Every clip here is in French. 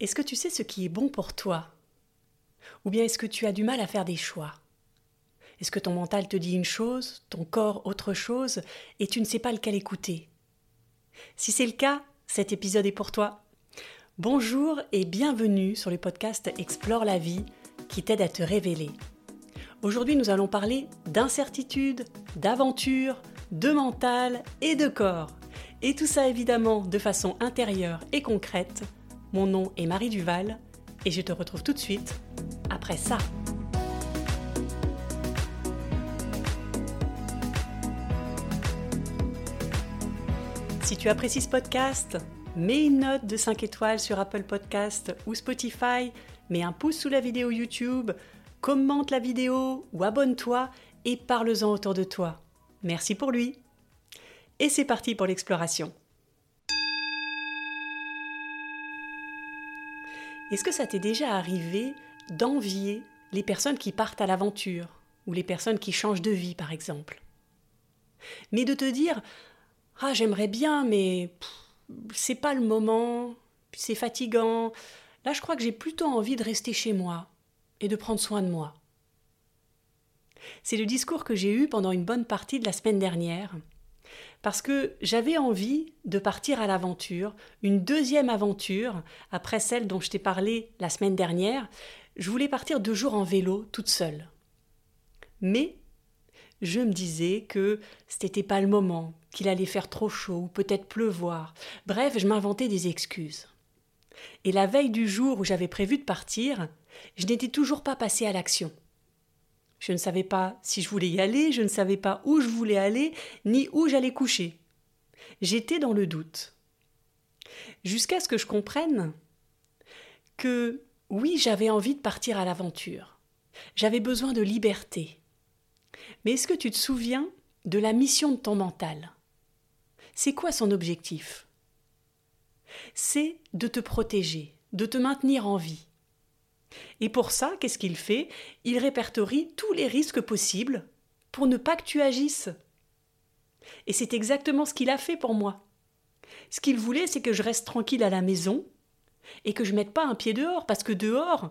Est-ce que tu sais ce qui est bon pour toi? Ou bien est-ce que tu as du mal à faire des choix? Est-ce que ton mental te dit une chose, ton corps autre chose, et tu ne sais pas lequel écouter? Si c'est le cas, cet épisode est pour toi. Bonjour et bienvenue sur le podcast Explore la vie qui t'aide à te révéler. Aujourd'hui, nous allons parler d'incertitude, d'aventure, de mental et de corps. Et tout ça évidemment de façon intérieure et concrète. Mon nom est Marie Duval et je te retrouve tout de suite après ça. Si tu apprécies ce podcast, mets une note de 5 étoiles sur Apple Podcast ou Spotify, mets un pouce sous la vidéo YouTube, commente la vidéo ou abonne-toi et parle-en autour de toi. Merci pour lui. Et c'est parti pour l'exploration. Est-ce que ça t'est déjà arrivé d'envier les personnes qui partent à l'aventure ou les personnes qui changent de vie par exemple? Mais de te dire ah j'aimerais bien mais c'est pas le moment, c'est fatigant. Là je crois que j'ai plutôt envie de rester chez moi et de prendre soin de moi. C'est le discours que j'ai eu pendant une bonne partie de la semaine dernière, parce que j'avais envie de partir à l'aventure, une deuxième aventure, après celle dont je t'ai parlé la semaine dernière. Je voulais partir deux jours en vélo toute seule. Mais je me disais que ce n'était pas le moment, qu'il allait faire trop chaud ou peut-être pleuvoir. Bref, je m'inventais des excuses. Et la veille du jour où j'avais prévu de partir, je n'étais toujours pas passé à l'action. Je ne savais pas si je voulais y aller, je ne savais pas où je voulais aller, ni où j'allais coucher. J'étais dans le doute. Jusqu'à ce que je comprenne que oui, j'avais envie de partir à l'aventure. J'avais besoin de liberté. Mais est-ce que tu te souviens de la mission de ton mental? C'est quoi son objectif? C'est de te protéger, de te maintenir en vie. Et pour ça, qu'est-ce qu'il fait? Il répertorie tous les risques possibles pour ne pas que tu agisses. Et c'est exactement ce qu'il a fait pour moi. Ce qu'il voulait, c'est que je reste tranquille à la maison et que je mette pas un pied dehors, parce que dehors,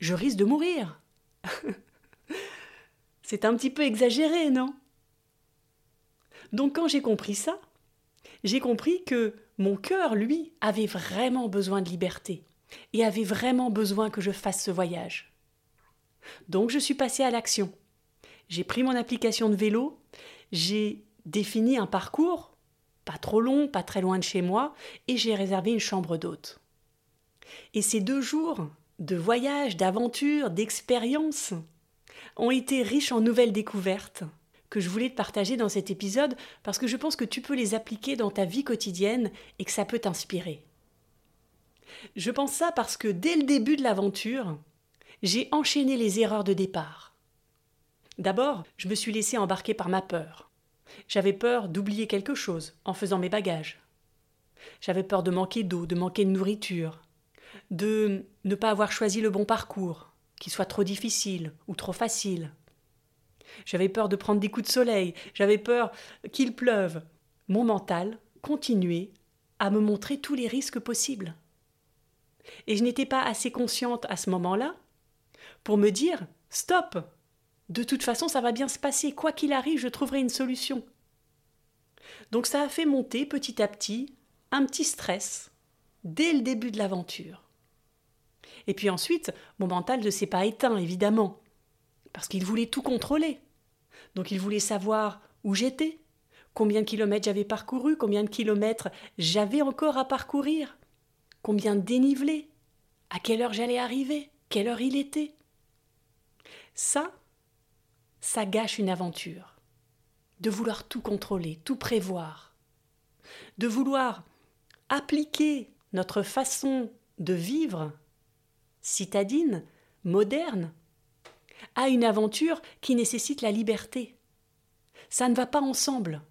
je risque de mourir. c'est un petit peu exagéré, non? Donc quand j'ai compris ça, j'ai compris que mon cœur, lui, avait vraiment besoin de liberté et avait vraiment besoin que je fasse ce voyage. Donc je suis passée à l'action. J'ai pris mon application de vélo, j'ai défini un parcours, pas trop long, pas très loin de chez moi, et j'ai réservé une chambre d'hôte. Et ces deux jours de voyage, d'aventure, d'expérience ont été riches en nouvelles découvertes que je voulais te partager dans cet épisode parce que je pense que tu peux les appliquer dans ta vie quotidienne et que ça peut t'inspirer. Je pense ça parce que dès le début de l'aventure, j'ai enchaîné les erreurs de départ. D'abord, je me suis laissé embarquer par ma peur. J'avais peur d'oublier quelque chose en faisant mes bagages. J'avais peur de manquer d'eau, de manquer de nourriture, de ne pas avoir choisi le bon parcours, qu'il soit trop difficile ou trop facile. J'avais peur de prendre des coups de soleil, j'avais peur qu'il pleuve. Mon mental continuait à me montrer tous les risques possibles. Et je n'étais pas assez consciente à ce moment-là pour me dire Stop De toute façon, ça va bien se passer. Quoi qu'il arrive, je trouverai une solution. Donc ça a fait monter petit à petit un petit stress dès le début de l'aventure. Et puis ensuite, mon mental ne s'est pas éteint, évidemment, parce qu'il voulait tout contrôler. Donc il voulait savoir où j'étais, combien de kilomètres j'avais parcouru, combien de kilomètres j'avais encore à parcourir, combien dénivelé, à quelle heure j'allais arriver, quelle heure il était. Ça, ça gâche une aventure. De vouloir tout contrôler, tout prévoir. De vouloir appliquer notre façon de vivre citadine, moderne, à une aventure qui nécessite la liberté. Ça ne va pas ensemble.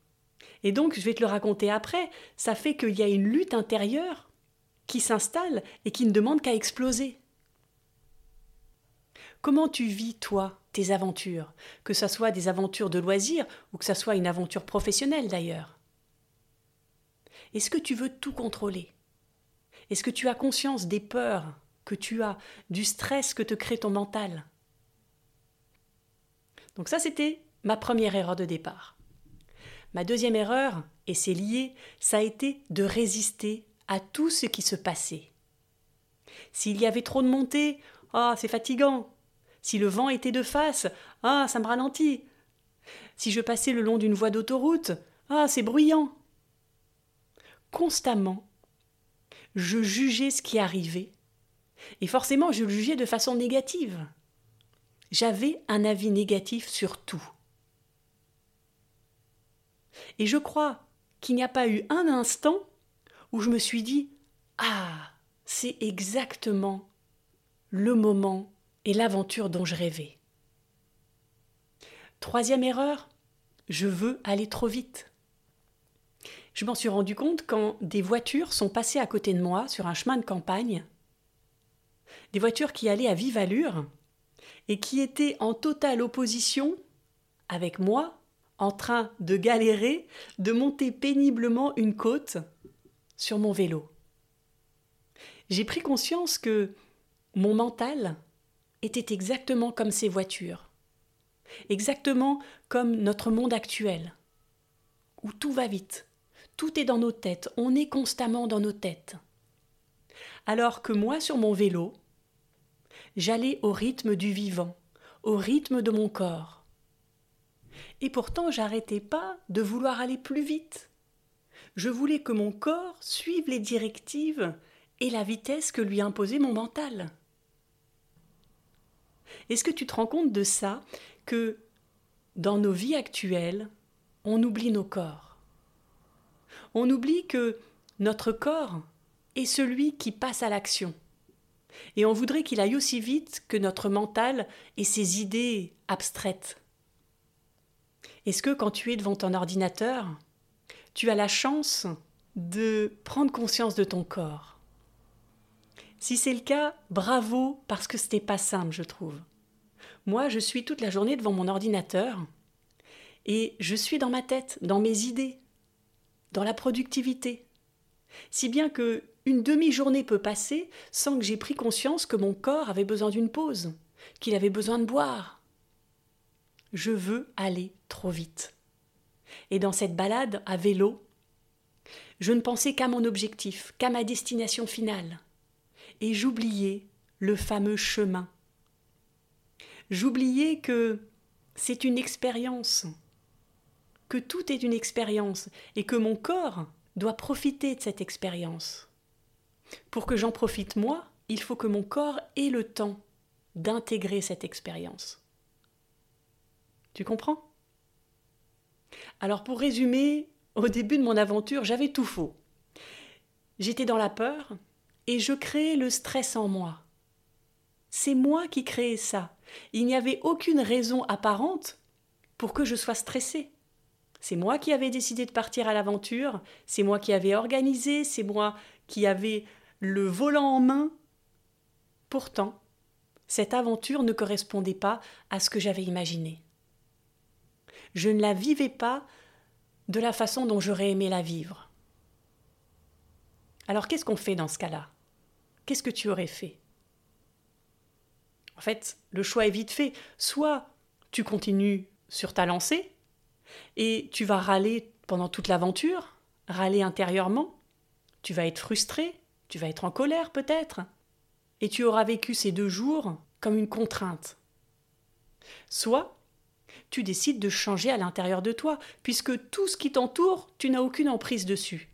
Et donc, je vais te le raconter après, ça fait qu'il y a une lutte intérieure qui s'installe et qui ne demande qu'à exploser. Comment tu vis, toi, tes aventures, que ce soit des aventures de loisirs ou que ce soit une aventure professionnelle d'ailleurs? Est-ce que tu veux tout contrôler? Est-ce que tu as conscience des peurs que tu as, du stress que te crée ton mental? Donc ça, c'était ma première erreur de départ. Ma deuxième erreur, et c'est lié, ça a été de résister à tout ce qui se passait. S'il y avait trop de montées, ah, c'est fatigant. Si le vent était de face, ah, ça me ralentit. Si je passais le long d'une voie d'autoroute, ah, c'est bruyant. Constamment, je jugeais ce qui arrivait, et forcément je le jugeais de façon négative. J'avais un avis négatif sur tout. Et je crois qu'il n'y a pas eu un instant où je me suis dit Ah, c'est exactement le moment et l'aventure dont je rêvais. Troisième erreur, je veux aller trop vite. Je m'en suis rendu compte quand des voitures sont passées à côté de moi sur un chemin de campagne, des voitures qui allaient à vive allure et qui étaient en totale opposition avec moi en train de galérer, de monter péniblement une côte sur mon vélo. J'ai pris conscience que mon mental était exactement comme ces voitures, exactement comme notre monde actuel, où tout va vite, tout est dans nos têtes, on est constamment dans nos têtes. Alors que moi, sur mon vélo, j'allais au rythme du vivant, au rythme de mon corps. Et pourtant, j'arrêtais pas de vouloir aller plus vite. Je voulais que mon corps suive les directives et la vitesse que lui imposait mon mental. Est-ce que tu te rends compte de ça que dans nos vies actuelles, on oublie nos corps? On oublie que notre corps est celui qui passe à l'action. Et on voudrait qu'il aille aussi vite que notre mental et ses idées abstraites. Est-ce que quand tu es devant ton ordinateur, tu as la chance de prendre conscience de ton corps Si c'est le cas, bravo, parce que c'était pas simple, je trouve. Moi, je suis toute la journée devant mon ordinateur et je suis dans ma tête, dans mes idées, dans la productivité. Si bien que une demi-journée peut passer sans que j'ai pris conscience que mon corps avait besoin d'une pause, qu'il avait besoin de boire, je veux aller trop vite. Et dans cette balade à vélo, je ne pensais qu'à mon objectif, qu'à ma destination finale. Et j'oubliais le fameux chemin. J'oubliais que c'est une expérience, que tout est une expérience et que mon corps doit profiter de cette expérience. Pour que j'en profite moi, il faut que mon corps ait le temps d'intégrer cette expérience. Tu comprends? Alors pour résumer, au début de mon aventure, j'avais tout faux. J'étais dans la peur et je créais le stress en moi. C'est moi qui créais ça. Il n'y avait aucune raison apparente pour que je sois stressée. C'est moi qui avais décidé de partir à l'aventure, c'est moi qui avais organisé, c'est moi qui avais le volant en main. Pourtant, cette aventure ne correspondait pas à ce que j'avais imaginé je ne la vivais pas de la façon dont j'aurais aimé la vivre. Alors qu'est-ce qu'on fait dans ce cas-là? Qu'est-ce que tu aurais fait? En fait, le choix est vite fait. Soit tu continues sur ta lancée et tu vas râler pendant toute l'aventure, râler intérieurement, tu vas être frustré, tu vas être en colère peut-être, et tu auras vécu ces deux jours comme une contrainte. Soit tu décides de changer à l'intérieur de toi, puisque tout ce qui t'entoure, tu n'as aucune emprise dessus.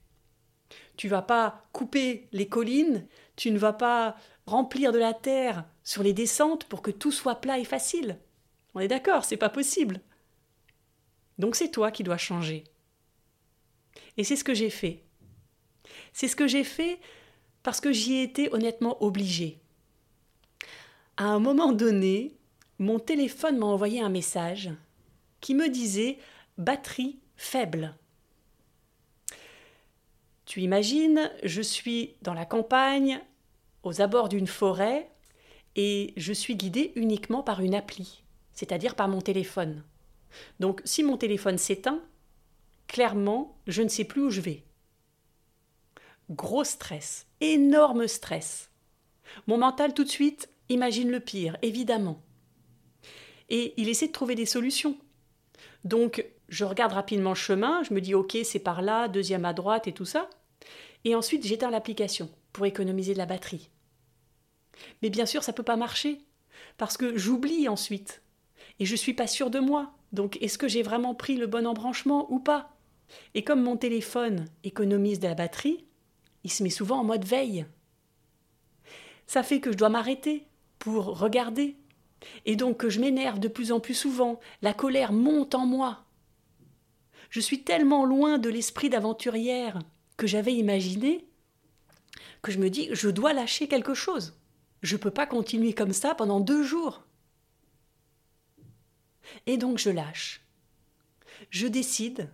Tu vas pas couper les collines, tu ne vas pas remplir de la terre sur les descentes pour que tout soit plat et facile. On est d'accord, c'est pas possible. Donc c'est toi qui dois changer. Et c'est ce que j'ai fait. C'est ce que j'ai fait parce que j'y ai été honnêtement obligée. À un moment donné, mon téléphone m'a envoyé un message qui me disait batterie faible. Tu imagines, je suis dans la campagne, aux abords d'une forêt, et je suis guidée uniquement par une appli, c'est-à-dire par mon téléphone. Donc si mon téléphone s'éteint, clairement, je ne sais plus où je vais. gros stress, énorme stress. Mon mental tout de suite imagine le pire, évidemment. Et il essaie de trouver des solutions. Donc, je regarde rapidement le chemin, je me dis ok, c'est par là, deuxième à droite et tout ça. Et ensuite, j'éteins l'application pour économiser de la batterie. Mais bien sûr, ça ne peut pas marcher, parce que j'oublie ensuite. Et je ne suis pas sûre de moi. Donc, est-ce que j'ai vraiment pris le bon embranchement ou pas? Et comme mon téléphone économise de la batterie, il se met souvent en mode veille. Ça fait que je dois m'arrêter pour regarder. Et donc que je m'énerve de plus en plus souvent. La colère monte en moi. Je suis tellement loin de l'esprit d'aventurière que j'avais imaginé que je me dis je dois lâcher quelque chose. Je ne peux pas continuer comme ça pendant deux jours. Et donc je lâche. Je décide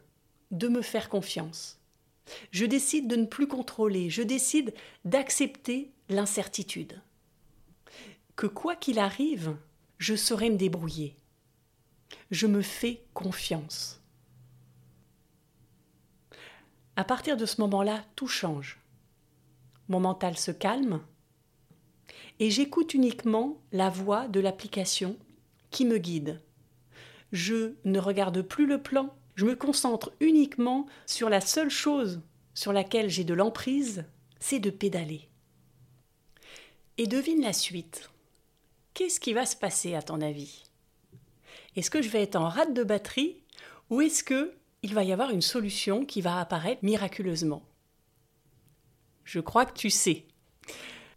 de me faire confiance. Je décide de ne plus contrôler. Je décide d'accepter l'incertitude. Que quoi qu'il arrive, je saurai me débrouiller. Je me fais confiance. À partir de ce moment-là, tout change. Mon mental se calme et j'écoute uniquement la voix de l'application qui me guide. Je ne regarde plus le plan, je me concentre uniquement sur la seule chose sur laquelle j'ai de l'emprise, c'est de pédaler. Et devine la suite. Qu'est-ce qui va se passer à ton avis? Est-ce que je vais être en rate de batterie ou est-ce que il va y avoir une solution qui va apparaître miraculeusement? Je crois que tu sais.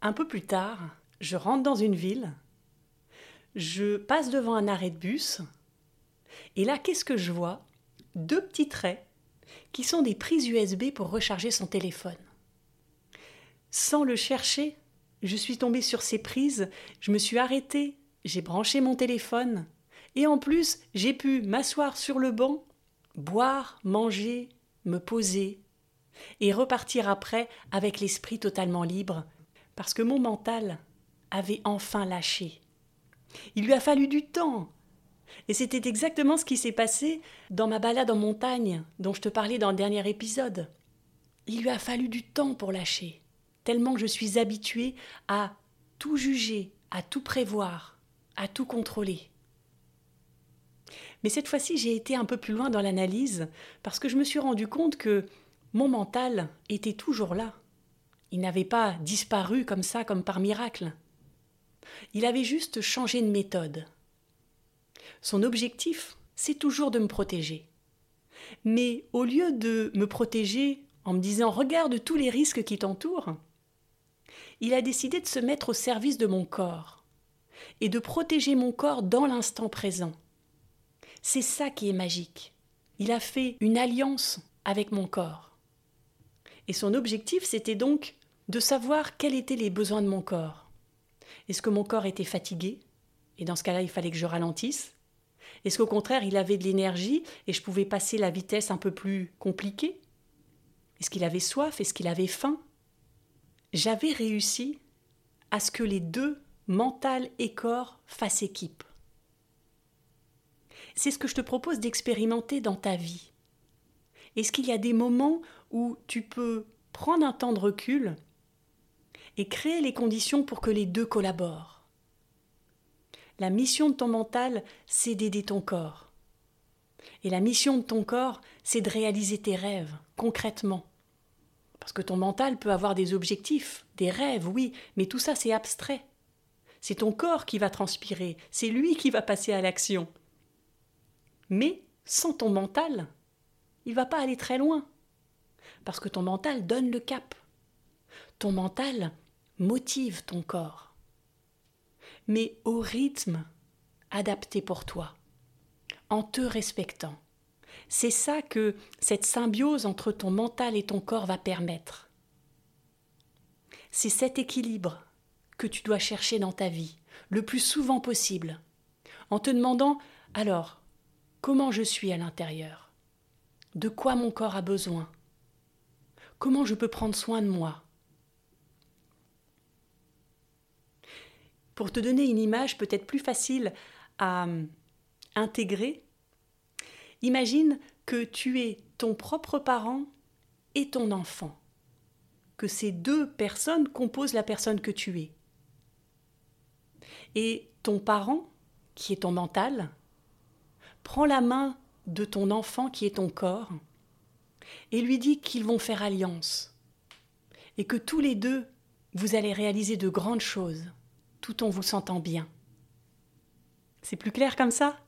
Un peu plus tard, je rentre dans une ville, je passe devant un arrêt de bus, et là, qu'est-ce que je vois? Deux petits traits qui sont des prises USB pour recharger son téléphone. Sans le chercher, je suis tombée sur ces prises, je me suis arrêtée, j'ai branché mon téléphone, et en plus, j'ai pu m'asseoir sur le banc, boire, manger, me poser, et repartir après avec l'esprit totalement libre, parce que mon mental avait enfin lâché. Il lui a fallu du temps. Et c'était exactement ce qui s'est passé dans ma balade en montagne dont je te parlais dans le dernier épisode. Il lui a fallu du temps pour lâcher, tellement que je suis habituée à tout juger, à tout prévoir, à tout contrôler. Mais cette fois-ci, j'ai été un peu plus loin dans l'analyse parce que je me suis rendu compte que mon mental était toujours là. Il n'avait pas disparu comme ça, comme par miracle. Il avait juste changé de méthode. Son objectif, c'est toujours de me protéger. Mais au lieu de me protéger en me disant regarde tous les risques qui t'entourent, il a décidé de se mettre au service de mon corps et de protéger mon corps dans l'instant présent. C'est ça qui est magique. Il a fait une alliance avec mon corps. Et son objectif, c'était donc de savoir quels étaient les besoins de mon corps. Est-ce que mon corps était fatigué? Et dans ce cas-là, il fallait que je ralentisse Est-ce qu'au contraire, il avait de l'énergie et je pouvais passer la vitesse un peu plus compliquée? Est-ce qu'il avait soif? Est-ce qu'il avait faim? J'avais réussi à ce que les deux, mental et corps, fassent équipe. C'est ce que je te propose d'expérimenter dans ta vie. Est-ce qu'il y a des moments où tu peux prendre un temps de recul et créer les conditions pour que les deux collaborent? La mission de ton mental, c'est d'aider ton corps. Et la mission de ton corps, c'est de réaliser tes rêves, concrètement. Parce que ton mental peut avoir des objectifs, des rêves, oui, mais tout ça c'est abstrait. C'est ton corps qui va transpirer, c'est lui qui va passer à l'action. Mais sans ton mental, il va pas aller très loin. Parce que ton mental donne le cap. Ton mental, motive ton corps, mais au rythme adapté pour toi, en te respectant. C'est ça que cette symbiose entre ton mental et ton corps va permettre. C'est cet équilibre que tu dois chercher dans ta vie, le plus souvent possible, en te demandant alors, comment je suis à l'intérieur? De quoi mon corps a besoin? Comment je peux prendre soin de moi? Pour te donner une image peut-être plus facile à hum, intégrer, imagine que tu es ton propre parent et ton enfant. que ces deux personnes composent la personne que tu es. Et ton parent, qui est ton mental, prend la main de ton enfant, qui est ton corps, et lui dit qu'ils vont faire alliance, et que tous les deux, vous allez réaliser de grandes choses, tout en vous sentant bien. C'est plus clair comme ça?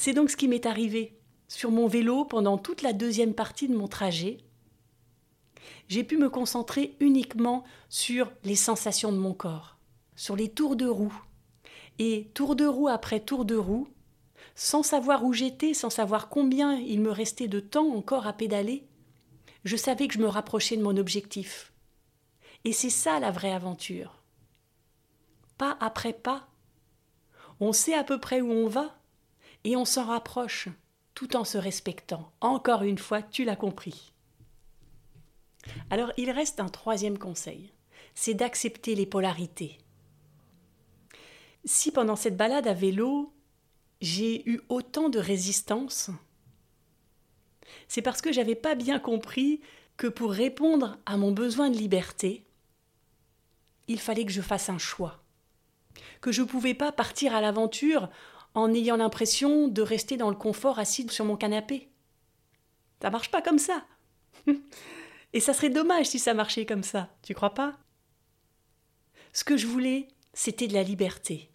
C'est donc ce qui m'est arrivé sur mon vélo pendant toute la deuxième partie de mon trajet. J'ai pu me concentrer uniquement sur les sensations de mon corps, sur les tours de roue. Et tour de roue après tour de roue, sans savoir où j'étais, sans savoir combien il me restait de temps encore à pédaler, je savais que je me rapprochais de mon objectif. Et c'est ça la vraie aventure. Pas après pas. On sait à peu près où on va et on s'en rapproche tout en se respectant. Encore une fois, tu l'as compris. Alors il reste un troisième conseil, c'est d'accepter les polarités. Si pendant cette balade à vélo, j'ai eu autant de résistance, c'est parce que j'avais pas bien compris que pour répondre à mon besoin de liberté, il fallait que je fasse un choix, que je ne pouvais pas partir à l'aventure en ayant l'impression de rester dans le confort assis sur mon canapé. Ça marche pas comme ça. Et ça serait dommage si ça marchait comme ça, tu crois pas? Ce que je voulais, c'était de la liberté,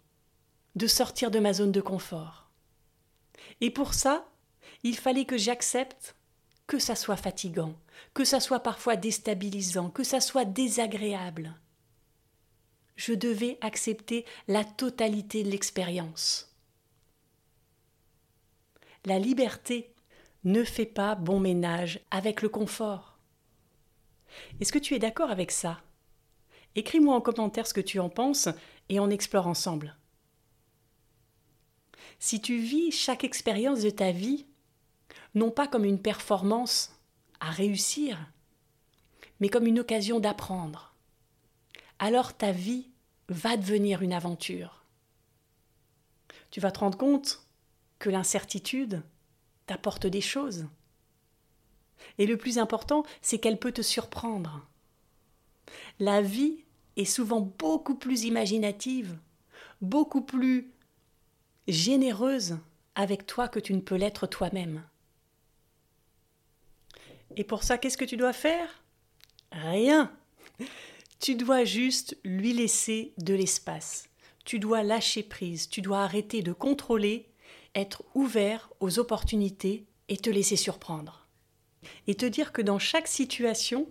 de sortir de ma zone de confort. Et pour ça, il fallait que j'accepte que ça soit fatigant, que ça soit parfois déstabilisant, que ça soit désagréable. Je devais accepter la totalité de l'expérience. La liberté ne fait pas bon ménage avec le confort. Est-ce que tu es d'accord avec ça? Écris-moi en commentaire ce que tu en penses et on explore ensemble. Si tu vis chaque expérience de ta vie, non pas comme une performance à réussir, mais comme une occasion d'apprendre, alors ta vie va devenir une aventure. Tu vas te rendre compte que l'incertitude t'apporte des choses. Et le plus important, c'est qu'elle peut te surprendre. La vie est souvent beaucoup plus imaginative, beaucoup plus généreuse avec toi que tu ne peux l'être toi-même. Et pour ça, qu'est-ce que tu dois faire? Rien. Tu dois juste lui laisser de l'espace. Tu dois lâcher prise, tu dois arrêter de contrôler être ouvert aux opportunités et te laisser surprendre. Et te dire que dans chaque situation,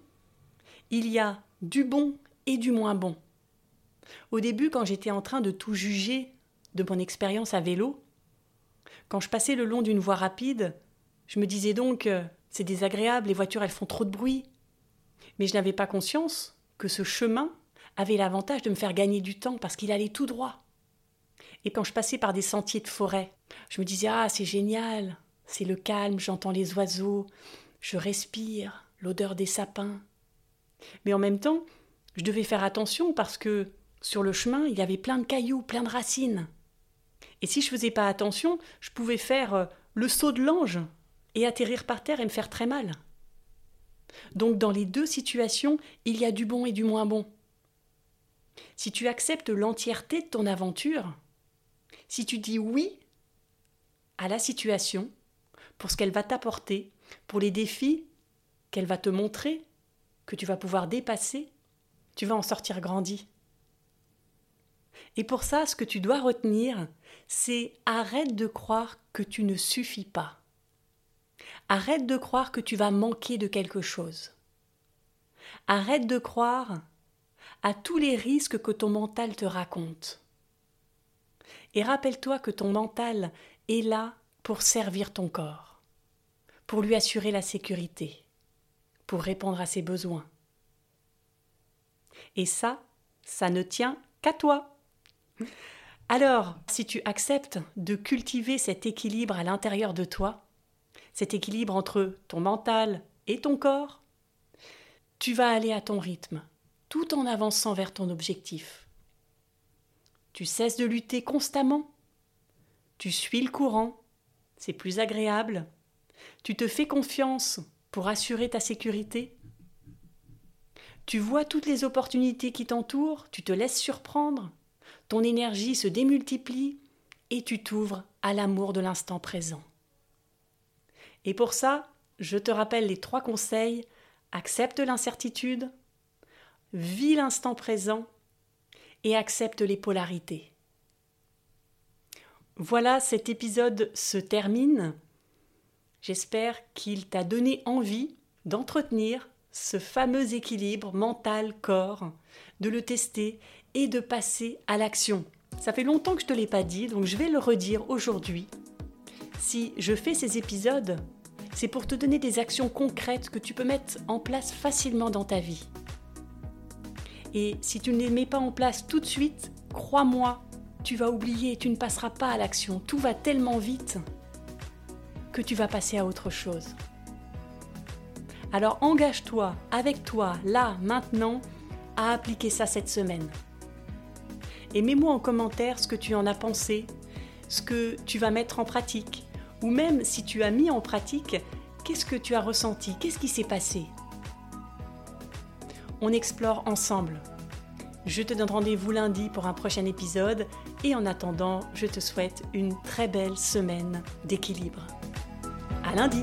il y a du bon et du moins bon. Au début, quand j'étais en train de tout juger de mon expérience à vélo, quand je passais le long d'une voie rapide, je me disais donc c'est désagréable, les voitures elles font trop de bruit. Mais je n'avais pas conscience que ce chemin avait l'avantage de me faire gagner du temps parce qu'il allait tout droit. Et quand je passais par des sentiers de forêt, je me disais Ah, c'est génial, c'est le calme, j'entends les oiseaux, je respire l'odeur des sapins. Mais en même temps, je devais faire attention parce que sur le chemin, il y avait plein de cailloux, plein de racines. Et si je faisais pas attention, je pouvais faire euh, le saut de l'ange et atterrir par terre et me faire très mal. Donc dans les deux situations, il y a du bon et du moins bon. Si tu acceptes l'entièreté de ton aventure, si tu dis oui à la situation, pour ce qu'elle va t'apporter, pour les défis qu'elle va te montrer, que tu vas pouvoir dépasser, tu vas en sortir grandi. Et pour ça, ce que tu dois retenir, c'est arrête de croire que tu ne suffis pas. Arrête de croire que tu vas manquer de quelque chose. Arrête de croire à tous les risques que ton mental te raconte. Et rappelle-toi que ton mental est là pour servir ton corps, pour lui assurer la sécurité, pour répondre à ses besoins. Et ça, ça ne tient qu'à toi. Alors, si tu acceptes de cultiver cet équilibre à l'intérieur de toi, cet équilibre entre ton mental et ton corps, tu vas aller à ton rythme, tout en avançant vers ton objectif. Tu cesses de lutter constamment. Tu suis le courant. C'est plus agréable. Tu te fais confiance pour assurer ta sécurité. Tu vois toutes les opportunités qui t'entourent, tu te laisses surprendre, ton énergie se démultiplie et tu t'ouvres à l'amour de l'instant présent. Et pour ça, je te rappelle les trois conseils. Accepte l'incertitude, vis l'instant présent et accepte les polarités. Voilà, cet épisode se termine. J'espère qu'il t'a donné envie d'entretenir ce fameux équilibre mental-corps, de le tester et de passer à l'action. Ça fait longtemps que je ne te l'ai pas dit, donc je vais le redire aujourd'hui. Si je fais ces épisodes, c'est pour te donner des actions concrètes que tu peux mettre en place facilement dans ta vie. Et si tu ne les mets pas en place tout de suite, crois-moi, tu vas oublier, tu ne passeras pas à l'action. Tout va tellement vite que tu vas passer à autre chose. Alors engage-toi avec toi, là, maintenant, à appliquer ça cette semaine. Et mets-moi en commentaire ce que tu en as pensé, ce que tu vas mettre en pratique, ou même si tu as mis en pratique, qu'est-ce que tu as ressenti, qu'est-ce qui s'est passé? On explore ensemble. Je te donne rendez-vous lundi pour un prochain épisode et en attendant, je te souhaite une très belle semaine d'équilibre. À lundi!